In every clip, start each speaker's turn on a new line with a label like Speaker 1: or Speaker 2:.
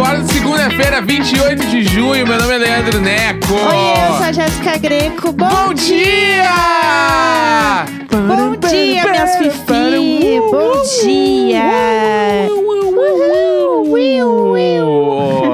Speaker 1: Bordo, segunda-feira, 28 de junho. Meu nome é Leandro Neco.
Speaker 2: Oi, eu sou a Jéssica Greco. Bom,
Speaker 1: Bom dia!
Speaker 2: Bom dia, minhas fifi. Bom dia. Uhul, uiu, uiu.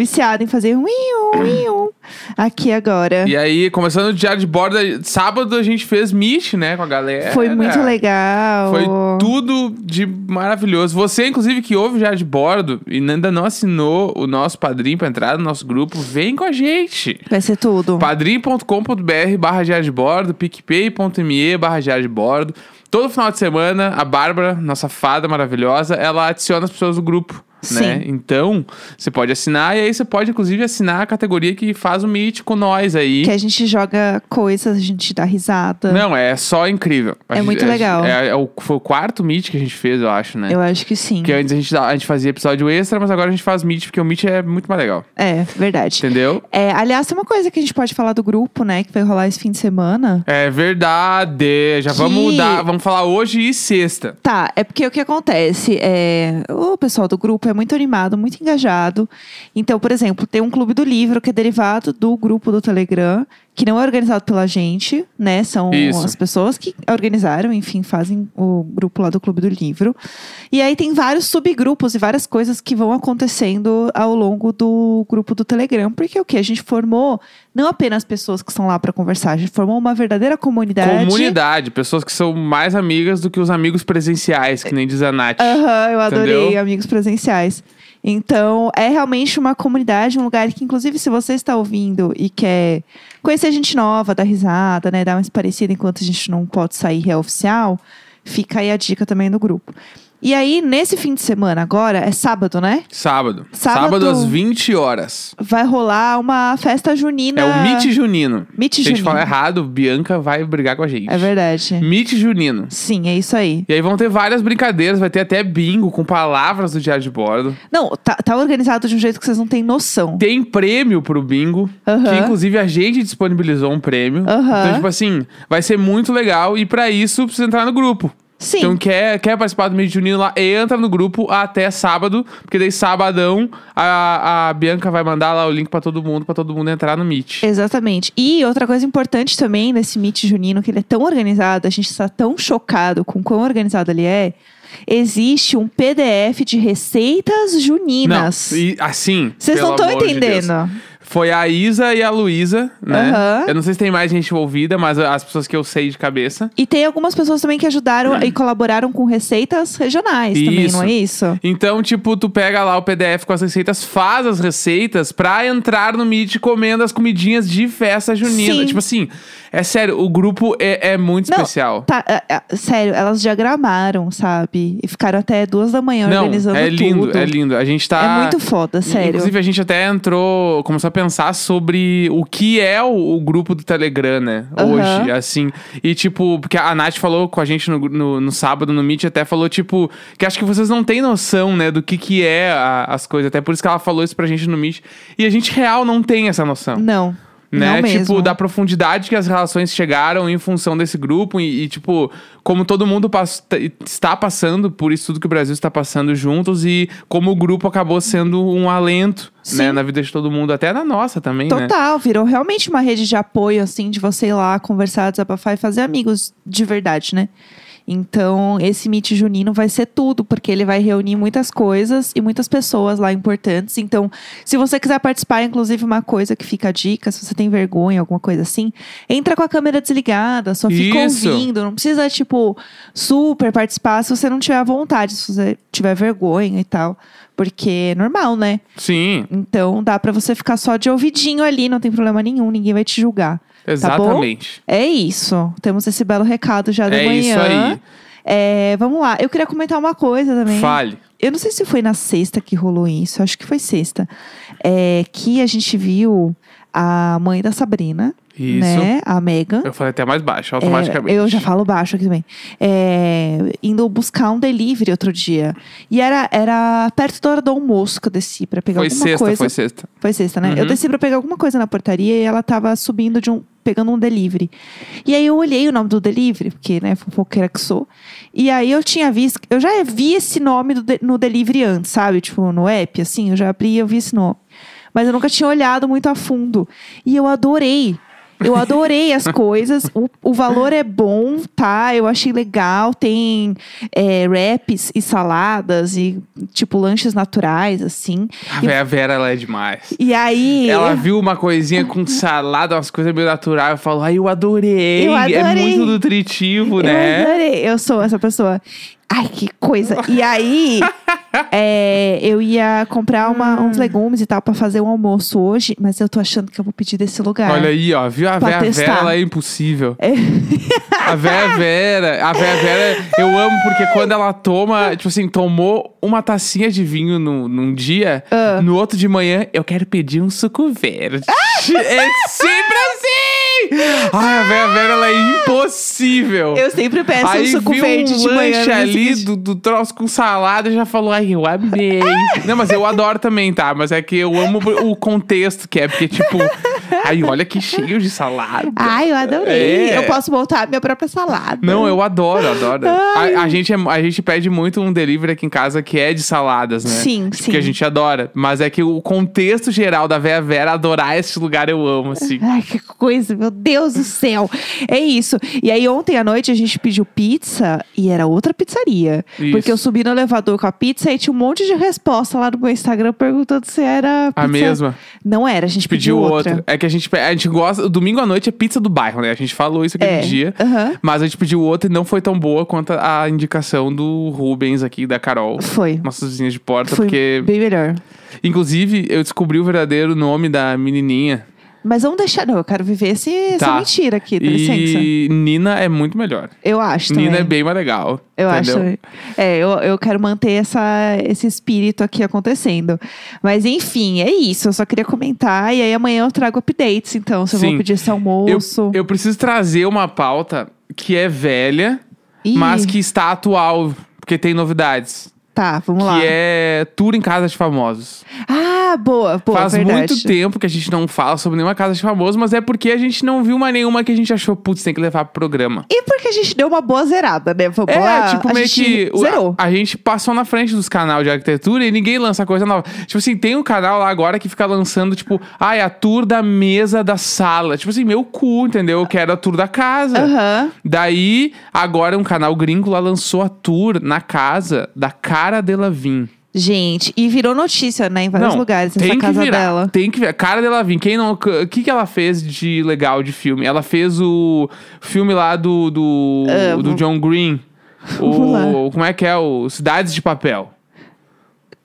Speaker 2: Viciada em fazer uiu, uiu. Aqui agora.
Speaker 1: E aí, começando o diário de bordo, sábado a gente fez meet, né, com a galera.
Speaker 2: Foi muito legal.
Speaker 1: Foi tudo de maravilhoso. Você, inclusive, que ouve o diário de bordo e ainda não assinou o nosso padrinho pra entrar no nosso grupo, vem com a gente.
Speaker 2: Vai ser tudo.
Speaker 1: padrim.com.br barra diário de bordo, picpay.me barra diário de bordo. Todo final de semana, a Bárbara, nossa fada maravilhosa, ela adiciona as pessoas do grupo. Né?
Speaker 2: Sim.
Speaker 1: Então, você pode assinar e aí você pode, inclusive, assinar a categoria que faz o Meet com nós aí.
Speaker 2: Que a gente joga coisas, a gente dá risada.
Speaker 1: Não, é só incrível. A
Speaker 2: É
Speaker 1: gente-
Speaker 2: muito legal.
Speaker 1: É, é o, foi o quarto Meet que a gente fez, eu acho, né?
Speaker 2: Eu acho que sim.
Speaker 1: Porque antes a gente, a gente fazia episódio extra, mas agora a gente faz Meet, porque o Meet é muito mais legal.
Speaker 2: É, verdade.
Speaker 1: Entendeu?
Speaker 2: É, aliás, tem uma coisa que a gente pode falar do grupo, né? Que vai rolar esse fim de semana.
Speaker 1: É verdade. Já
Speaker 2: Que-
Speaker 1: vamos dar, vamos falar hoje e sexta.
Speaker 2: Tá, é porque o que acontece é. O pessoal do grupo é muito animado, muito engajado. Então, por exemplo, tem um clube do livro que é derivado do grupo do Telegram, que não é organizado pela gente, né? São
Speaker 1: Isso.
Speaker 2: as pessoas que organizaram, enfim, fazem o grupo lá do clube do livro. E aí tem vários subgrupos e várias coisas que vão acontecendo ao longo do grupo do Telegram, porque o que a gente formou não apenas pessoas que estão lá para conversar, a gente formou uma verdadeira comunidade.
Speaker 1: Comunidade, pessoas que são mais amigas do que os amigos presenciais, que nem diz a Nath.
Speaker 2: Aham, eu adorei
Speaker 1: Entendeu?
Speaker 2: amigos presenciais. Então, é realmente uma comunidade, um lugar que, inclusive, se você está ouvindo e quer conhecer gente nova, dar risada, né? Dar uma parecida enquanto a gente não pode sair real oficial, fica aí a dica também do grupo. E aí, nesse fim de semana agora, é sábado, né?
Speaker 1: Sábado.
Speaker 2: Sábado-
Speaker 1: às 20 horas.
Speaker 2: Vai rolar uma festa junina.
Speaker 1: É o Meet Junino.
Speaker 2: Meet
Speaker 1: Se a gente
Speaker 2: junino.
Speaker 1: falar errado, Bianca vai brigar com a gente.
Speaker 2: É verdade.
Speaker 1: Meet Junino.
Speaker 2: Sim, é isso aí.
Speaker 1: E aí vão ter várias brincadeiras, vai ter até bingo com palavras do diário de bordo.
Speaker 2: Não, tá, tá organizado de um jeito que vocês não têm noção.
Speaker 1: Tem prêmio pro bingo,
Speaker 2: Aham.
Speaker 1: que inclusive a gente disponibilizou um prêmio.
Speaker 2: Aham.
Speaker 1: Então, tipo assim, vai ser muito legal e pra isso precisa entrar no grupo.
Speaker 2: Sim.
Speaker 1: Então, quer, quer participar do Meet Junino lá, entra no grupo até sábado, porque daí sabadão a, a Bianca vai mandar lá o link pra todo mundo, pra todo mundo entrar no Meet.
Speaker 2: Exatamente. E outra coisa importante também nesse Meet junino, que ele é tão organizado, a gente está tão chocado com quão organizado ele é. Existe um PDF de receitas
Speaker 1: Não,
Speaker 2: juninas.
Speaker 1: e assim.
Speaker 2: Vocês não estão
Speaker 1: amor de
Speaker 2: entendendo.
Speaker 1: Foi a Isa e a Luísa, né?
Speaker 2: Aham.
Speaker 1: Eu não sei se tem mais gente envolvida, mas as pessoas que eu sei de cabeça.
Speaker 2: E tem algumas pessoas também que ajudaram e colaboraram com receitas regionais também,
Speaker 1: Isso.
Speaker 2: não é isso?
Speaker 1: Então, tipo, tu pega lá o PDF com as receitas, faz as receitas pra entrar no Meet comendo as comidinhas de festa junina.
Speaker 2: Sim.
Speaker 1: Tipo assim, é sério, o grupo é, é muito
Speaker 2: Não,
Speaker 1: especial.
Speaker 2: Tá, é, é, sério, elas diagramaram, sabe? E ficaram até duas da manhã
Speaker 1: Não,
Speaker 2: organizando
Speaker 1: é lindo,
Speaker 2: tudo.
Speaker 1: é lindo. A gente tá.
Speaker 2: É muito foda, sério.
Speaker 1: Inclusive, a gente até entrou, começou a pensar sobre o que é o, o grupo do Telegram, né?
Speaker 2: Aham.
Speaker 1: Hoje, assim. E, tipo, porque a Nath falou com a gente no, no, no sábado, no Meet, até falou, tipo, que acho que vocês não têm noção, né, do que que é a- as coisas. Até por isso que ela falou isso pra gente no Meet. E a gente, real, não tem essa noção.
Speaker 2: Não.
Speaker 1: Né?
Speaker 2: Não mesmo.
Speaker 1: Tipo, da profundidade que as relações chegaram em função desse grupo e, e, tipo, como todo mundo está passando por isso tudo que o Brasil está passando juntos e como o grupo acabou sendo um alento, né, na vida de todo mundo, até na nossa também, né?
Speaker 2: Total, virou realmente uma rede de apoio, assim, de você ir lá conversar, desabafar e fazer amigos de verdade, né? Então, esse Meet Junino vai ser tudo, porque ele vai reunir muitas coisas e muitas pessoas lá importantes. Então, se você quiser participar, inclusive, uma coisa que fica a dica, se você tem vergonha, alguma coisa assim, entra com a câmera desligada, só fica
Speaker 1: Isso.
Speaker 2: ouvindo. Não precisa, tipo, super participar se você não tiver vontade, se você tiver vergonha e tal. Porque é normal, né?
Speaker 1: Sim,
Speaker 2: Então dá pra você ficar só de ouvidinho ali, não tem problema nenhum, ninguém vai te julgar. Tá
Speaker 1: exatamente.
Speaker 2: É isso. Temos esse belo recado já de
Speaker 1: é
Speaker 2: manhã.
Speaker 1: isso aí.
Speaker 2: É, vamos lá. Eu queria comentar uma coisa também.
Speaker 1: Fale.
Speaker 2: Eu não sei se foi na sexta que rolou isso, acho que foi sexta. É, que a gente viu a mãe da Sabrina,
Speaker 1: Isso.
Speaker 2: né? A Megan.
Speaker 1: Eu falei até mais baixo,
Speaker 2: É,
Speaker 1: automaticamente.
Speaker 2: eu já falo baixo aqui também. É, indo buscar um delivery outro dia. E era, era perto da hora do almoço que eu desci pra pegar
Speaker 1: Foi
Speaker 2: alguma
Speaker 1: sexta,
Speaker 2: coisa.
Speaker 1: foi sexta.
Speaker 2: Foi sexta, né? Eu
Speaker 1: Uhum.
Speaker 2: desci pra pegar alguma coisa na portaria e ela tava subindo de um. pegando um delivery. E aí eu olhei o nome do delivery, porque, né, fofoqueira que sou. E aí eu tinha visto. Eu já vi esse nome do no delivery antes, sabe? Tipo, no app, assim, eu já abri e eu vi esse nome. Mas eu nunca tinha olhado muito a fundo. E eu adorei. Eu adorei as coisas. O, o valor é bom, tá? Eu achei legal. Tem é, wraps e saladas e, tipo, lanches naturais, assim.
Speaker 1: A véia Vera, ela é demais.
Speaker 2: E aí.
Speaker 1: Ela viu uma coisinha com salada, umas coisas meio naturais. Eu falo, ai, eu adorei.
Speaker 2: Eu
Speaker 1: É
Speaker 2: adorei.
Speaker 1: muito nutritivo,
Speaker 2: Eu
Speaker 1: né?
Speaker 2: adorei. Eu sou essa pessoa. Ai, que coisa. E aí, é, eu ia comprar uma- uns legumes e tal pra fazer um almoço hoje, mas eu tô achando que eu vou pedir desse lugar.
Speaker 1: Olha aí, ó. Viu? A. Vera, ela é impossível.
Speaker 2: É.
Speaker 1: A véia Vera, a véia Vera, eu amo porque quando ela toma, tipo assim, tomou uma tacinha de vinho no, num dia,
Speaker 2: Ah.
Speaker 1: no outro de manhã, eu quero pedir um suco verde. é sempre assim! Ai, a véia Vera, ela é impossível.
Speaker 2: Eu sempre peço
Speaker 1: Aí
Speaker 2: um suco verde
Speaker 1: um
Speaker 2: de manhã. dia
Speaker 1: ali do, do troço com salada e já falou, ai, eu amei. Não, mas eu adoro também, tá? Mas é que eu amo o contexto que é, porque tipo, ai, olha que cheio de salada.
Speaker 2: Ai, eu adorei.
Speaker 1: É.
Speaker 2: Eu posso montar a minha própria salada.
Speaker 1: Não, eu adoro, adoro. A, a gente é- a gente pede muito um delivery aqui em casa que é de saladas, né?
Speaker 2: Sim, sim.
Speaker 1: Que a gente adora. Mas é que o contexto geral da Véia Vera adorar esse lugar eu amo, assim.
Speaker 2: Ai, que coisa, meu Deus do céu. É isso. E aí, ontem à noite, a gente pediu pizza e era outra pizzaria.
Speaker 1: Isso.
Speaker 2: Porque eu subi no elevador com a pizza e tinha um monte de resposta lá no meu Instagram perguntando se era pizza.
Speaker 1: A mesma.
Speaker 2: Não era, a gente
Speaker 1: Pediu
Speaker 2: pediu,
Speaker 1: outra. É que a gente, pe- a gente gosta. Domingo à noite é pizza do bairro, né? A gente falou isso aquele
Speaker 2: É,
Speaker 1: dia.
Speaker 2: aham.
Speaker 1: Mas a gente pediu outra e não foi tão boa quanto a indicação do Rubens aqui, da Carol.
Speaker 2: Foi.
Speaker 1: Nossas vizinhas de porta,
Speaker 2: Foi
Speaker 1: porque.
Speaker 2: bem melhor.
Speaker 1: Inclusive, eu descobri o verdadeiro nome da menininha.
Speaker 2: Mas vamos deixar. Não, eu quero viver esse, essa
Speaker 1: Tá.
Speaker 2: mentira aqui, dá licença.
Speaker 1: E Nina é muito melhor.
Speaker 2: Eu acho
Speaker 1: Nina
Speaker 2: também.
Speaker 1: é bem mais legal.
Speaker 2: Eu acho
Speaker 1: entendeu?
Speaker 2: É, eu, eu quero manter essa, esse espírito aqui acontecendo. Mas enfim, é isso. Eu só queria comentar. E aí amanhã eu trago updates, então. Se eu
Speaker 1: Sim.
Speaker 2: vou pedir esse
Speaker 1: Eu,
Speaker 2: almoço.
Speaker 1: eu preciso trazer uma pauta que é velha,
Speaker 2: Ih,
Speaker 1: mas que está atual, porque tem novidades.
Speaker 2: Tá, vamos
Speaker 1: que
Speaker 2: lá.
Speaker 1: é tour em casa de famosos.
Speaker 2: Ah, boa, boa,
Speaker 1: Faz
Speaker 2: verdade.
Speaker 1: muito tempo que a gente não fala sobre nenhuma casa de famosos, mas é porque a gente não viu mais nenhuma que a gente achou, putz, tem que levar pro programa.
Speaker 2: E porque a gente deu uma boa zerada, né? Vamos
Speaker 1: É,
Speaker 2: lá,
Speaker 1: tipo,
Speaker 2: a
Speaker 1: meio que.
Speaker 2: Zerou.
Speaker 1: A, a gente passou na frente dos canais de arquitetura e ninguém lança coisa nova. Tipo assim, tem um canal lá agora que fica lançando, tipo, ai, a tour da mesa da sala. Tipo assim, meu cu, entendeu? Eu quero a tour da casa.
Speaker 2: Aham.
Speaker 1: Daí, agora um canal gringo lá lançou a tour na casa da Cara Delevingne.
Speaker 2: Gente, e virou notícia, né? Em vários
Speaker 1: Não,
Speaker 2: lugares, essa
Speaker 1: tem que
Speaker 2: casa
Speaker 1: virar,
Speaker 2: dela.
Speaker 1: Tem que ver. Cara Delevingne, quem não. O que, que ela fez de legal de filme? Ela fez o filme lá do. Do,
Speaker 2: Ah,
Speaker 1: do John Green. O, como é que é? O Cidades de Papel.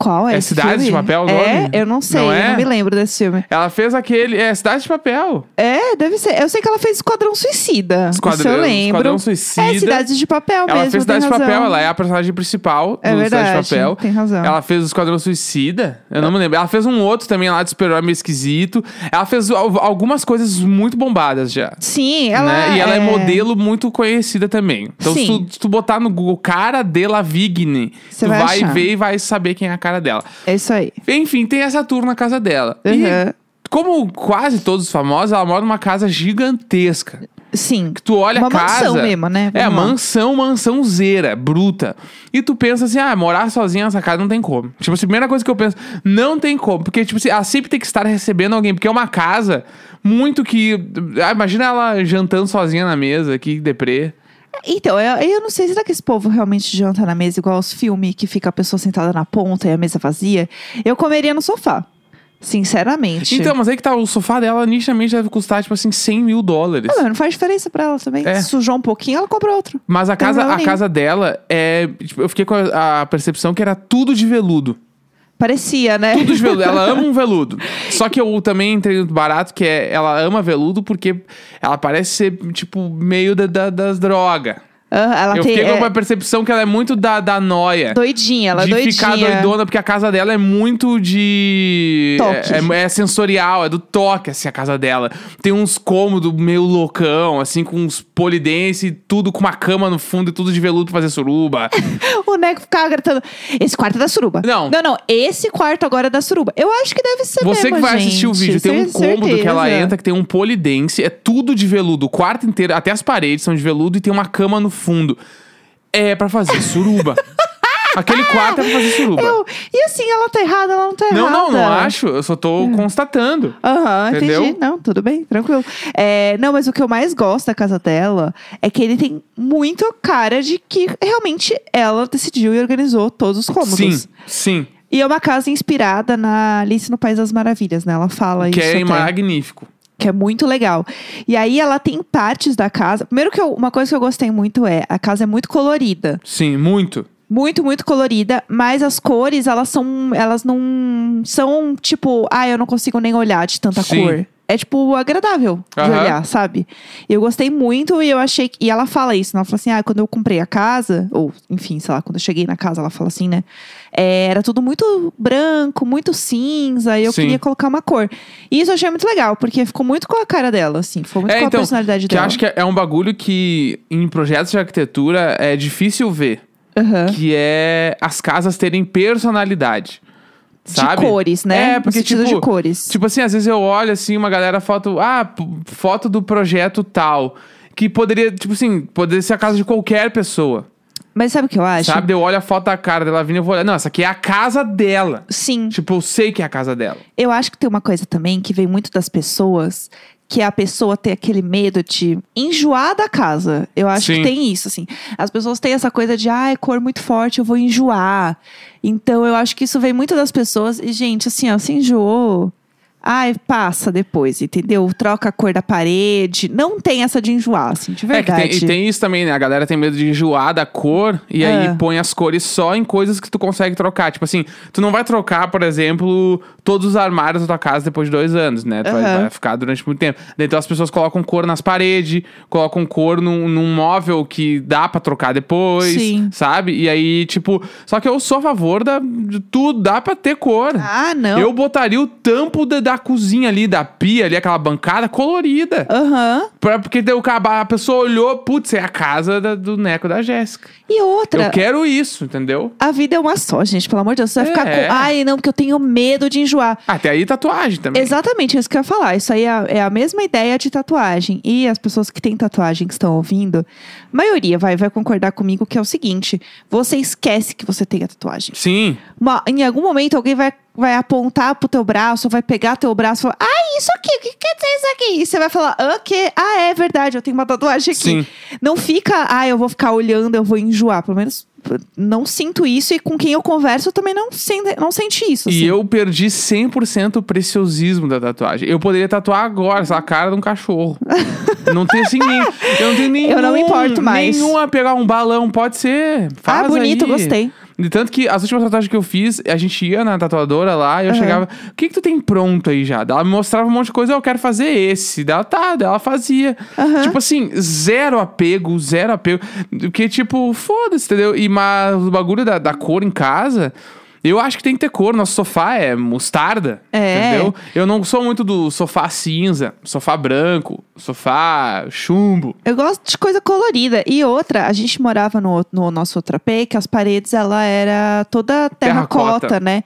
Speaker 2: Qual é,
Speaker 1: É
Speaker 2: esse
Speaker 1: Cidades de? Papel o
Speaker 2: É,
Speaker 1: nome?
Speaker 2: eu não sei,
Speaker 1: Não
Speaker 2: eu
Speaker 1: é?
Speaker 2: não me lembro desse filme.
Speaker 1: Ela fez aquele. É, Cidades de Papel.
Speaker 2: É, deve ser. Eu sei que ela fez Esquadrão Suicida.
Speaker 1: Esquadrão-
Speaker 2: eu lembro.
Speaker 1: Esquadrão Suicida.
Speaker 2: É, Cidades de Papel
Speaker 1: Ela
Speaker 2: mesmo,
Speaker 1: fez Cidades de
Speaker 2: tem
Speaker 1: Papel,
Speaker 2: razão.
Speaker 1: ela é a personagem principal
Speaker 2: É
Speaker 1: do
Speaker 2: verdade,
Speaker 1: de Papel.
Speaker 2: tem razão.
Speaker 1: Ela fez o Esquadrão Suicida, eu não me lembro. Ela fez um outro também lá de super-herói meio esquisito. Ela fez al- algumas coisas muito bombadas já.
Speaker 2: Sim, ela
Speaker 1: né? E ela é... modelo muito conhecida também. Então, se tu, se tu botar no Google cara de Lavigne, tu
Speaker 2: vai
Speaker 1: vai ver e vai saber quem é a cara dela.
Speaker 2: É isso aí.
Speaker 1: Enfim, tem essa tour na casa dela.
Speaker 2: Uhum.
Speaker 1: E, como quase todos os famosos, ela mora numa casa gigantesca.
Speaker 2: Sim.
Speaker 1: Que tu olha
Speaker 2: Uma
Speaker 1: a casa.
Speaker 2: mansão mesmo, né?
Speaker 1: É,
Speaker 2: lá.
Speaker 1: mansão, mansãozeira, bruta. E tu pensa assim, ah, morar sozinha nessa casa não tem como. Tipo, a primeira coisa que eu penso, não tem como. Porque, tipo assim, ela sempre tem que estar recebendo alguém. Porque é uma casa muito que. Ah, imagina ela jantando sozinha na mesa, que deprê.
Speaker 2: Então, eu, eu não sei, será que esse povo realmente janta na mesa igual os filmes que fica a pessoa sentada na ponta e a mesa vazia? Eu comeria no sofá. Sinceramente.
Speaker 1: Então, mas aí que tá, o sofá dela nitidamente deve custar, tipo assim, 100 mil dólares.
Speaker 2: Ah, não faz diferença pra ela também.
Speaker 1: É.
Speaker 2: Se Sujou um pouquinho, ela compra outro.
Speaker 1: Mas a
Speaker 2: Tem
Speaker 1: casa,
Speaker 2: problema
Speaker 1: a
Speaker 2: nenhum.
Speaker 1: casa dela é. Tipo, eu fiquei com a, a percepção que era tudo de veludo.
Speaker 2: Parecia, né?
Speaker 1: Tudo de veludo. Ela ama um veludo. Só que eu também entrei no barato que é ela ama veludo porque ela parece ser, tipo, meio da, da- das drogas.
Speaker 2: Ela
Speaker 1: eu
Speaker 2: tem,
Speaker 1: fiquei
Speaker 2: é,
Speaker 1: com uma percepção que ela é muito da, da noia.
Speaker 2: doidinha, ela é
Speaker 1: de
Speaker 2: doidinha.
Speaker 1: ficar doidona, porque a casa dela é muito de.
Speaker 2: Toque.
Speaker 1: É, é sensorial, é do toque, assim, a casa dela. Tem uns cômodos meio loucão, assim, com uns polidense, tudo com uma cama no fundo e tudo de veludo pra fazer suruba.
Speaker 2: O Neco ficava gritando: Esse quarto é da suruba.
Speaker 1: Não.
Speaker 2: Não, não. Esse quarto agora é da suruba. Eu acho que deve ser
Speaker 1: Você
Speaker 2: mesmo,
Speaker 1: que vai assistir o
Speaker 2: gente.
Speaker 1: vídeo, tem um cômodo que ela
Speaker 2: certeza.
Speaker 1: entra, que tem um polidense, é tudo de veludo. O quarto inteiro, até as paredes são de veludo e tem uma cama no fundo. É pra fazer suruba. Aquele quarto é pra fazer suruba.
Speaker 2: Eu, e assim, ela tá errada, ela não tá
Speaker 1: Não,
Speaker 2: errada.
Speaker 1: não, não acho. Eu só tô constatando.
Speaker 2: Aham,
Speaker 1: Entendeu?
Speaker 2: entendi. Não, tudo bem, tranquilo. É, não, mas o que eu mais gosto da casa dela é que ele tem muito cara de que realmente ela decidiu e organizou todos os cômodos.
Speaker 1: Sim, sim.
Speaker 2: E é uma casa inspirada na Alice no País das Maravilhas, né? Ela fala
Speaker 1: Que
Speaker 2: isso
Speaker 1: é
Speaker 2: até,
Speaker 1: magnífico.
Speaker 2: Que é muito legal. E aí ela tem partes da casa. Primeiro que eu- uma coisa que eu gostei muito é a casa é muito colorida.
Speaker 1: Sim, muito.
Speaker 2: Muito, muito colorida, mas as cores, elas são. Elas não são tipo, ah, eu não consigo nem olhar de tanta
Speaker 1: Sim.
Speaker 2: cor. É, tipo, agradável de olhar, sabe? Eu gostei muito e eu achei. que- E ela fala isso, né? Ela fala assim: ah, quando eu comprei a casa, ou enfim, sei lá, quando eu cheguei na casa, ela fala assim, né? É, era tudo muito branco, muito cinza, e eu
Speaker 1: Sim.
Speaker 2: queria colocar uma cor. E isso eu achei muito legal, porque ficou muito com a cara dela, assim, ficou muito
Speaker 1: É,
Speaker 2: com
Speaker 1: então,
Speaker 2: a personalidade
Speaker 1: Que
Speaker 2: dela.
Speaker 1: acho que é um bagulho que em projetos de arquitetura é difícil ver.
Speaker 2: Aham.
Speaker 1: Que é as casas terem personalidade. Sabe?
Speaker 2: De cores, né?
Speaker 1: É, porque tipo,
Speaker 2: de cores.
Speaker 1: Tipo assim, às vezes eu olho assim, uma galera foto, ah, foto do projeto tal, que poderia, tipo assim, poderia ser a casa de qualquer pessoa,
Speaker 2: Mas sabe o que eu acho?
Speaker 1: sabe? Eu olho a foto da cara dela vindo e eu vou olhar, não, essa aqui é a casa dela.
Speaker 2: Sim.
Speaker 1: Tipo, eu sei que é a casa dela.
Speaker 2: Eu acho que tem uma coisa também que vem muito das pessoas, que é a pessoa ter aquele medo de enjoar da casa. Eu acho
Speaker 1: Sim.
Speaker 2: que tem isso, assim. As pessoas têm essa coisa de, ah, é cor muito forte, eu vou enjoar. Então eu acho que isso vem muito das pessoas. E, gente, assim, ó, se enjoou. Ai, passa depois, entendeu? Troca a cor da parede. Não tem essa de enjoar, assim, de
Speaker 1: É
Speaker 2: verdade.
Speaker 1: que tem, e tem isso também, né? A galera tem medo de enjoar da cor e
Speaker 2: É.
Speaker 1: aí põe as cores só em coisas que tu consegue trocar. Tipo assim, tu não vai trocar, por exemplo, todos os armários da tua casa depois de dois anos, né? Tu vai,
Speaker 2: Aham.
Speaker 1: vai ficar durante muito tempo. Então as pessoas colocam cor nas paredes, colocam cor num, num móvel que dá pra trocar depois,
Speaker 2: Sim.
Speaker 1: sabe? E aí, tipo, só que eu sou a favor da, de tudo, dá pra ter cor.
Speaker 2: Ah, não.
Speaker 1: Eu botaria o tampo da, da cozinha ali, da pia ali, aquela bancada colorida.
Speaker 2: Aham.
Speaker 1: Pra- porque deu, a pessoa olhou, putz, é a casa da- do Neco da Jéssica.
Speaker 2: E outra.
Speaker 1: Eu quero isso, entendeu?
Speaker 2: A vida é uma só, gente, pelo amor de Deus. Você vai ficar
Speaker 1: É.
Speaker 2: com. Ai, não, porque eu tenho medo de enjoar.
Speaker 1: Até aí tatuagem também.
Speaker 2: Exatamente, é isso que eu ia falar. Isso aí é, é a mesma ideia de tatuagem. E as pessoas que têm tatuagem que estão ouvindo, a maioria vai, vai concordar comigo que é o seguinte: você esquece que você tem a tatuagem.
Speaker 1: Sim.
Speaker 2: Uma- em algum momento alguém vai, vai apontar pro teu braço, vai pegar teu braço e falar: Ah, isso aqui, o que quer dizer isso aqui? E você vai falar: Ah, que? Ah, é verdade, eu tenho uma tatuagem aqui.
Speaker 1: Sim.
Speaker 2: Não fica, ah, eu vou ficar olhando, eu vou enjoar. Pelo menos não sinto isso e com quem eu converso eu também não, sente, não senti isso.
Speaker 1: E
Speaker 2: assim.
Speaker 1: eu perdi 100% o preciosismo da tatuagem. Eu poderia tatuar agora, essa cara de um cachorro. não tenho assim nem. Eu não tenho nenhum.
Speaker 2: Eu não me importo mais.
Speaker 1: Nenhum a pegar um balão, pode ser. Faz
Speaker 2: ah, bonito,
Speaker 1: aí.
Speaker 2: gostei.
Speaker 1: De tanto que as últimas tatuagens que eu fiz, a gente ia na tatuadora lá e eu
Speaker 2: Aham.
Speaker 1: chegava, o que que tu tem pronto aí já? Ela me mostrava um monte de coisa, eu quero fazer esse. Ela tá, daí ela fazia.
Speaker 2: Aham.
Speaker 1: Tipo assim, zero apego, zero apego. Porque, tipo, foda-se, entendeu? E mas o bagulho da, da cor em casa. Eu acho que tem que ter cor. Nosso sofá é mostarda.
Speaker 2: É.
Speaker 1: Entendeu? Eu não sou muito do sofá cinza, sofá branco, sofá chumbo.
Speaker 2: Eu gosto de coisa colorida. E outra, a gente morava no, no nosso outro AP, que as paredes, ela era toda terracota,
Speaker 1: Terracota.
Speaker 2: né?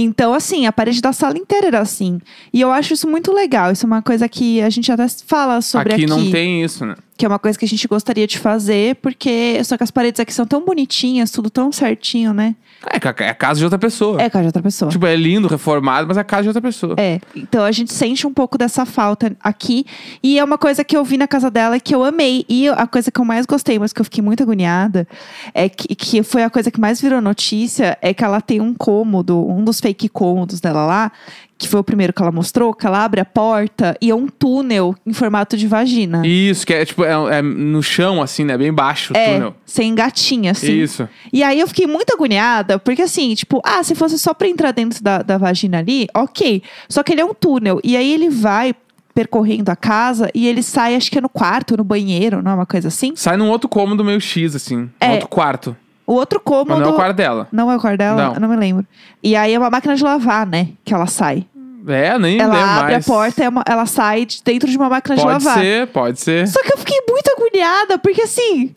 Speaker 2: Então, assim, a parede da sala inteira era assim. E eu acho isso muito legal. Isso é uma coisa que a gente até fala sobre
Speaker 1: aqui,
Speaker 2: aqui.
Speaker 1: não tem isso, né?
Speaker 2: Que é uma coisa que a gente gostaria de fazer, porque só que as paredes aqui são tão bonitinhas, tudo tão certinho, né?
Speaker 1: É, é a casa de outra pessoa.
Speaker 2: É casa de outra pessoa.
Speaker 1: Tipo, é lindo, reformado, mas é a casa de outra pessoa.
Speaker 2: É, então a gente sente um pouco dessa falta aqui. E é uma coisa que eu vi na casa dela e que eu amei. E a coisa que eu mais gostei, mas que eu fiquei muito agoniada, é que, que foi a coisa que mais virou notícia, é que ela tem um cômodo, um dos fake cômodos dela lá, que foi o primeiro que ela mostrou, que ela abre a porta e é um túnel em formato de vagina.
Speaker 1: Isso, que é tipo, é, é no chão, assim, né? Bem baixo o
Speaker 2: é,
Speaker 1: túnel.
Speaker 2: sem gatinha, assim.
Speaker 1: Isso.
Speaker 2: E aí eu fiquei muito agoniada, porque assim, tipo, ah, se fosse só pra entrar dentro da, da vagina ali, ok. Só que ele é um túnel. E aí ele vai percorrendo a casa e ele sai, acho que é no quarto, no banheiro, não é uma coisa assim?
Speaker 1: Sai num outro cômodo meio X, assim.
Speaker 2: É.
Speaker 1: Outro quarto.
Speaker 2: O outro cômodo.
Speaker 1: Mas não é o quarto dela.
Speaker 2: Não é o quarto dela?
Speaker 1: Não.
Speaker 2: Eu não me lembro. E aí é uma máquina de lavar, né? Que ela sai.
Speaker 1: É, nem
Speaker 2: ela
Speaker 1: lembro
Speaker 2: abre
Speaker 1: mais.
Speaker 2: a porta, é uma- ela sai de dentro de uma máquina de
Speaker 1: Pode
Speaker 2: lavar.
Speaker 1: ser, pode ser.
Speaker 2: Só que eu fiquei muito agoniada, porque assim.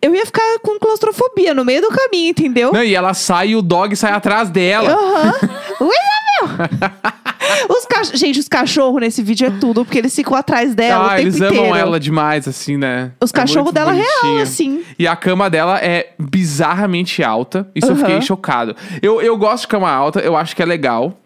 Speaker 2: Eu ia ficar com claustrofobia no meio do caminho, entendeu?
Speaker 1: Não, e ela sai e o dog sai atrás dela.
Speaker 2: Aham. Ui, meu! Gente, os cachorros nesse vídeo é tudo, porque eles ficam atrás dela o
Speaker 1: ah,
Speaker 2: tempo
Speaker 1: eles
Speaker 2: inteiro.
Speaker 1: amam ela demais, assim, né?
Speaker 2: Os
Speaker 1: É
Speaker 2: cachorros dela real,
Speaker 1: bonitinho.
Speaker 2: assim.
Speaker 1: E a cama dela é bizarramente alta. Isso eu
Speaker 2: Aham.
Speaker 1: fiquei chocado. Eu, eu gosto de cama alta, eu acho que é legal.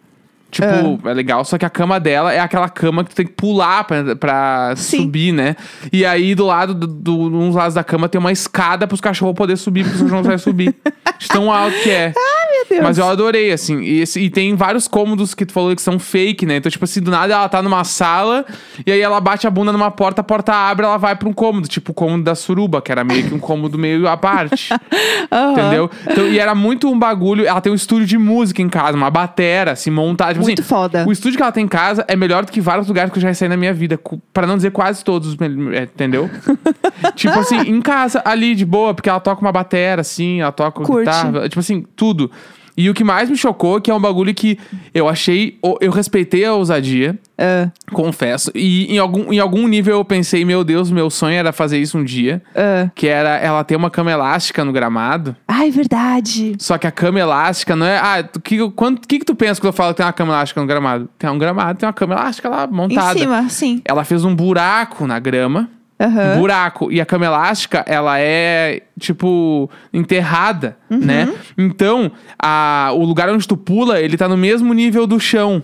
Speaker 1: Tipo, é. legal, só que a cama dela é aquela cama que tu tem que pular pra, pra
Speaker 2: Sim.
Speaker 1: subir, né? E aí, do lado, do, do, uns lados da cama tem uma escada pros cachorros poder subir, porque os cachorros não vai subir. De tão alto que é.
Speaker 2: Meu Deus.
Speaker 1: Mas eu adorei, assim. E, e tem vários cômodos que tu falou que são fake, né? Então, tipo assim, do nada ela tá numa sala e aí ela bate a bunda numa porta, a porta abre, ela vai pra um cômodo. Tipo o cômodo da suruba, que era meio que um cômodo meio à parte.
Speaker 2: Aham.
Speaker 1: Entendeu? Então, e era muito um bagulho. Ela tem um estúdio de música em casa, uma batera, assim, montada. Tipo
Speaker 2: Muito
Speaker 1: assim,
Speaker 2: foda.
Speaker 1: O estúdio que ela tem em casa é melhor do que vários lugares que eu já saí na minha vida. Pra não dizer quase todos, é, entendeu? tipo assim, em casa, ali, de boa, porque ela toca uma batera, assim, ela toca
Speaker 2: Curte.
Speaker 1: guitarra, tipo assim, tudo. E o que mais me chocou, que é um bagulho que eu achei. Eu respeitei a ousadia,
Speaker 2: Ah,
Speaker 1: confesso. E em algum, em algum nível eu pensei, meu Deus, meu sonho era fazer isso um dia.
Speaker 2: ah.
Speaker 1: Que era ela ter uma cama elástica no gramado.
Speaker 2: Ai, verdade.
Speaker 1: Só que a cama elástica não é. Ah, o que, quando, que, que tu pensa quando eu falo que tem uma cama elástica no gramado? Tem um gramado, tem uma cama elástica lá montada.
Speaker 2: Em cima, sim.
Speaker 1: Ela fez um buraco na grama.
Speaker 2: Aham.
Speaker 1: Um buraco. E a cama elástica, ela é, tipo, enterrada,
Speaker 2: Uhum.
Speaker 1: né? Então, a, o lugar onde tu pula, ele tá no mesmo nível do chão.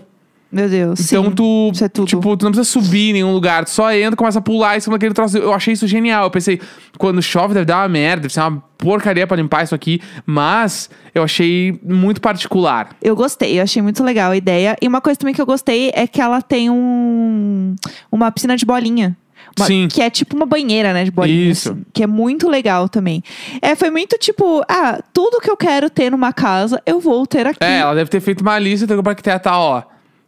Speaker 2: Meu Deus.
Speaker 1: Então
Speaker 2: sim.
Speaker 1: tu,
Speaker 2: é
Speaker 1: tipo, tu não precisa subir em nenhum lugar, tu só entra, começa a pular em cima daquele troço. Eu achei isso genial. Eu pensei, quando chove deve dar uma merda, deve ser uma porcaria pra limpar isso aqui, mas eu achei muito particular.
Speaker 2: Eu gostei, eu achei muito legal a ideia. E uma coisa também que eu gostei é que ela tem um uma piscina de bolinha. Uma-
Speaker 1: Sim.
Speaker 2: Que é tipo uma banheira, né, de bolinha.
Speaker 1: Isso.
Speaker 2: que é muito legal também. É, foi muito tipo, ah, tudo que eu quero ter numa casa, eu vou ter aqui.
Speaker 1: É, ela deve ter feito uma lista então, pra arquitetar, tá, ó.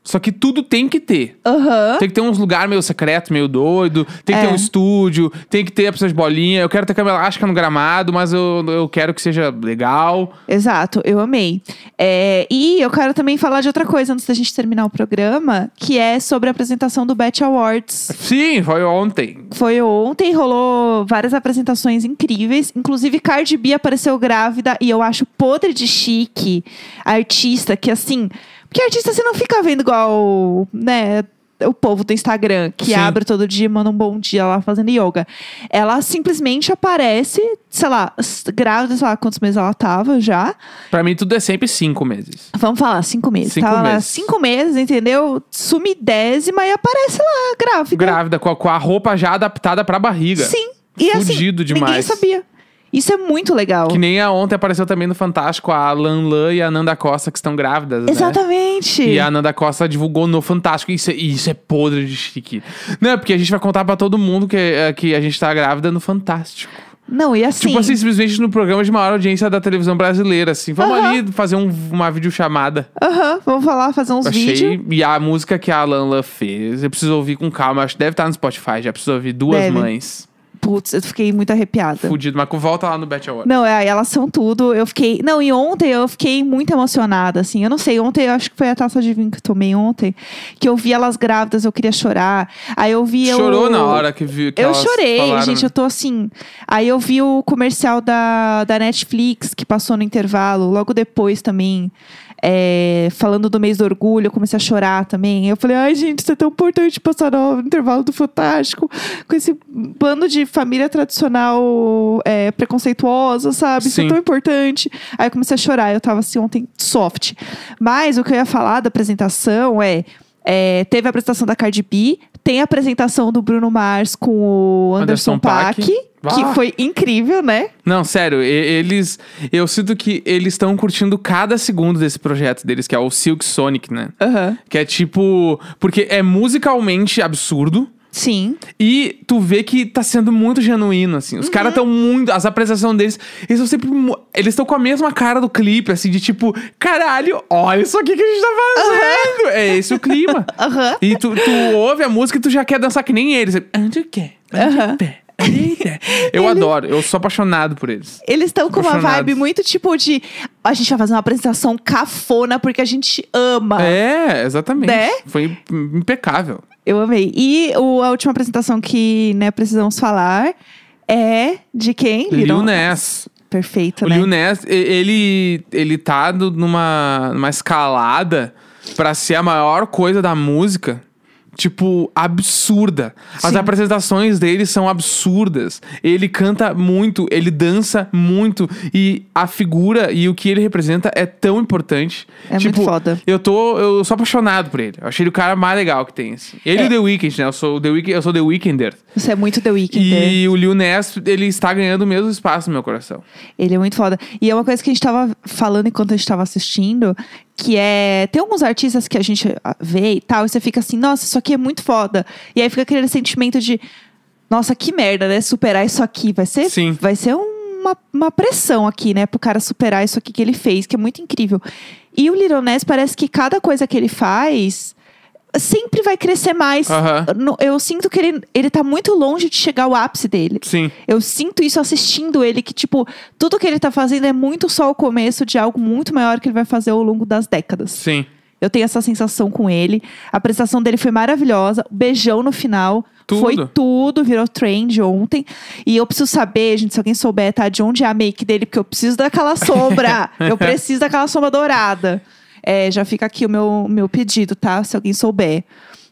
Speaker 1: Só que tudo tem que ter.
Speaker 2: Aham.
Speaker 1: Tem que ter uns lugares meio secretos, meio doido. Tem que
Speaker 2: É.
Speaker 1: ter um estúdio. Tem que ter a pessoa de bolinha. Eu quero ter cama elástica no gramado, mas eu, eu quero que seja legal.
Speaker 2: Exato, eu amei. É, e eu quero também falar de outra coisa antes da gente terminar o programa, que é sobre a apresentação do Bet Awards.
Speaker 1: Sim, foi ontem.
Speaker 2: Foi ontem, rolou várias apresentações incríveis. Inclusive, Cardi B apareceu grávida e eu acho podre de chique. A artista que, assim. Porque artista você não fica vendo igual, né? O povo do Instagram, que
Speaker 1: Sim.
Speaker 2: abre todo dia e manda um bom dia lá fazendo yoga. Ela simplesmente aparece, sei lá, grávida, sei lá quantos meses ela tava já.
Speaker 1: Pra mim, tudo é sempre cinco meses.
Speaker 2: Vamos falar, cinco meses.
Speaker 1: Cinco
Speaker 2: tava lá
Speaker 1: meses.
Speaker 2: cinco meses, entendeu? Sumidésima e aparece lá, grávida.
Speaker 1: Grávida, com a, com a roupa já adaptada pra barriga.
Speaker 2: Sim. E
Speaker 1: Fudido
Speaker 2: assim,
Speaker 1: demais.
Speaker 2: ninguém sabia. Isso é muito legal.
Speaker 1: Que nem a ontem apareceu também no Fantástico a Lan Lan e a Nanda Costa, que estão grávidas, né?
Speaker 2: Exatamente.
Speaker 1: E a Nanda Costa divulgou no Fantástico. Isso é, isso é podre de chique. Não, é porque a gente vai contar pra todo mundo que, é, que a gente tá grávida no Fantástico.
Speaker 2: Não, e assim.
Speaker 1: Tipo assim, simplesmente no programa de maior audiência da televisão brasileira, assim. Vamos
Speaker 2: Aham.
Speaker 1: ali fazer um- uma videochamada.
Speaker 2: Aham, vamos falar, fazer uns
Speaker 1: Achei.
Speaker 2: vídeos.
Speaker 1: E a música que a Lan Lan fez, eu preciso ouvir com calma. Acho que deve estar no Spotify, já preciso ouvir duas
Speaker 2: Deve.
Speaker 1: mães.
Speaker 2: Putz, eu fiquei muito arrepiada.
Speaker 1: Fudido, mas volta lá no Bet Award.
Speaker 2: Não, é, elas são tudo. Eu fiquei. Não, e ontem eu fiquei muito emocionada, assim. Eu não sei, ontem eu acho que foi a taça de vinho que eu tomei ontem. Que eu vi elas grávidas, eu queria chorar. Aí eu vi. eu-
Speaker 1: Chorou na hora que viu que
Speaker 2: eu chorei,
Speaker 1: falaram,
Speaker 2: gente. Eu tô assim. Aí eu vi o comercial da, da Netflix que passou no intervalo, logo depois também. É, falando do mês do orgulho, eu comecei a chorar também. Eu falei, ai, gente, isso é tão importante passar no intervalo do Fantástico com esse bando de família tradicional é, preconceituosa, sabe? Isso é
Speaker 1: Sim.
Speaker 2: tão importante. Aí eu comecei a chorar. Eu tava assim ontem soft. Mas o que eu ia falar da apresentação é. É, teve a apresentação da Cardi B, tem a apresentação do Bruno Mars com o Anderson,
Speaker 1: Anderson
Speaker 2: Paak, que
Speaker 1: Ah.
Speaker 2: foi incrível, né?
Speaker 1: Não, sério, eles. Eu sinto que eles estão curtindo cada segundo desse projeto deles, que é o Silk Sonic, né?
Speaker 2: Aham.
Speaker 1: Que é tipo. Porque é musicalmente absurdo.
Speaker 2: Sim.
Speaker 1: E tu vê que tá sendo muito genuíno, assim. Os caras tão muito. As apresentações deles, eles são sempre. Eles estão com a mesma cara do clipe, assim, de tipo, caralho, olha isso aqui que a gente tá fazendo. É esse o clima.
Speaker 2: Aham.
Speaker 1: E tu, tu ouve a música e tu já quer dançar que nem eles. Onde quer? Onde pé? Eu adoro, eu sou apaixonado por eles.
Speaker 2: Eles estão com uma vibe muito tipo de. A gente vai fazer uma apresentação cafona porque a gente ama.
Speaker 1: É, exatamente.
Speaker 2: Né?
Speaker 1: Foi impecável.
Speaker 2: Eu amei. E o- a última apresentação que né, precisamos falar é de quem?
Speaker 1: Lil Ness.
Speaker 2: Perfeito,
Speaker 1: O
Speaker 2: né?
Speaker 1: Lil Ness, ele, ele tá numa, numa escalada pra ser a maior coisa da música. Tipo, absurda. As
Speaker 2: Sim.
Speaker 1: apresentações dele são absurdas. Ele canta muito, ele dança muito. E a figura e o que ele representa é tão importante.
Speaker 2: É
Speaker 1: tipo,
Speaker 2: muito foda.
Speaker 1: Eu tô. Eu sou apaixonado por ele. Eu achei ele o cara mais legal que tem. Assim. Ele
Speaker 2: É.
Speaker 1: e o The Weeknd, né? Eu sou o The, Week- eu sou The Weekender.
Speaker 2: Você é muito The Weeknd.
Speaker 1: E o Lil Ness, ele está ganhando o mesmo espaço no meu coração.
Speaker 2: Ele é muito foda. E é uma coisa que a gente tava falando enquanto a gente tava assistindo, que é. Tem alguns artistas que a gente vê e tal, e você fica assim, nossa, isso aqui é muito foda. E aí fica aquele sentimento de, nossa, que merda, né? Superar isso aqui. Vai ser,
Speaker 1: Sim.
Speaker 2: Vai ser uma, uma pressão aqui, né? Pro cara superar isso aqui que ele fez, que é muito incrível. E o Lil Ness parece que cada coisa que ele faz. Sempre vai crescer mais. No- Eu sinto que ele, ele tá muito longe de chegar ao ápice dele.
Speaker 1: Sim.
Speaker 2: Eu sinto isso assistindo ele, que, tipo, tudo que ele tá fazendo é muito só o começo de algo muito maior que ele vai fazer ao longo das décadas.
Speaker 1: Sim.
Speaker 2: Eu tenho essa sensação com ele. A apresentação dele foi maravilhosa. O beijão no final.
Speaker 1: Tudo.
Speaker 2: Foi tudo, virou trend ontem. E eu preciso saber, gente, se alguém souber, tá? De onde é a make dele, porque eu preciso daquela sombra. eu preciso daquela sombra dourada. É, já fica aqui o meu, meu pedido, tá? Se alguém souber.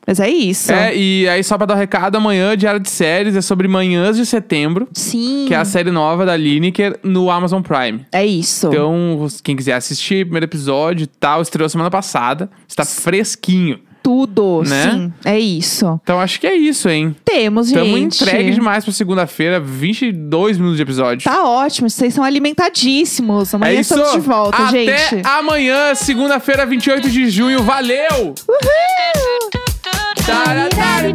Speaker 2: Mas é isso.
Speaker 1: É, e aí só pra dar um recado, amanhã, Diário de Séries, é sobre Manhãs de Setembro,
Speaker 2: Sim.
Speaker 1: que é a série nova da Lineker no Amazon Prime.
Speaker 2: É isso.
Speaker 1: Então, quem quiser assistir, primeiro episódio e tal, estreou semana passada, está fresquinho.
Speaker 2: Tudo,
Speaker 1: Né?
Speaker 2: sim. É isso.
Speaker 1: Então acho que é isso, hein?
Speaker 2: Temos,
Speaker 1: Tamo
Speaker 2: gente.
Speaker 1: entregue demais pra segunda-feira, 22 minutos de episódio.
Speaker 2: Tá ótimo, vocês são alimentadíssimos. Amanhã
Speaker 1: é
Speaker 2: estamos de volta,
Speaker 1: Até
Speaker 2: gente.
Speaker 1: amanhã, segunda-feira, 28 de junho. Valeu! Dale,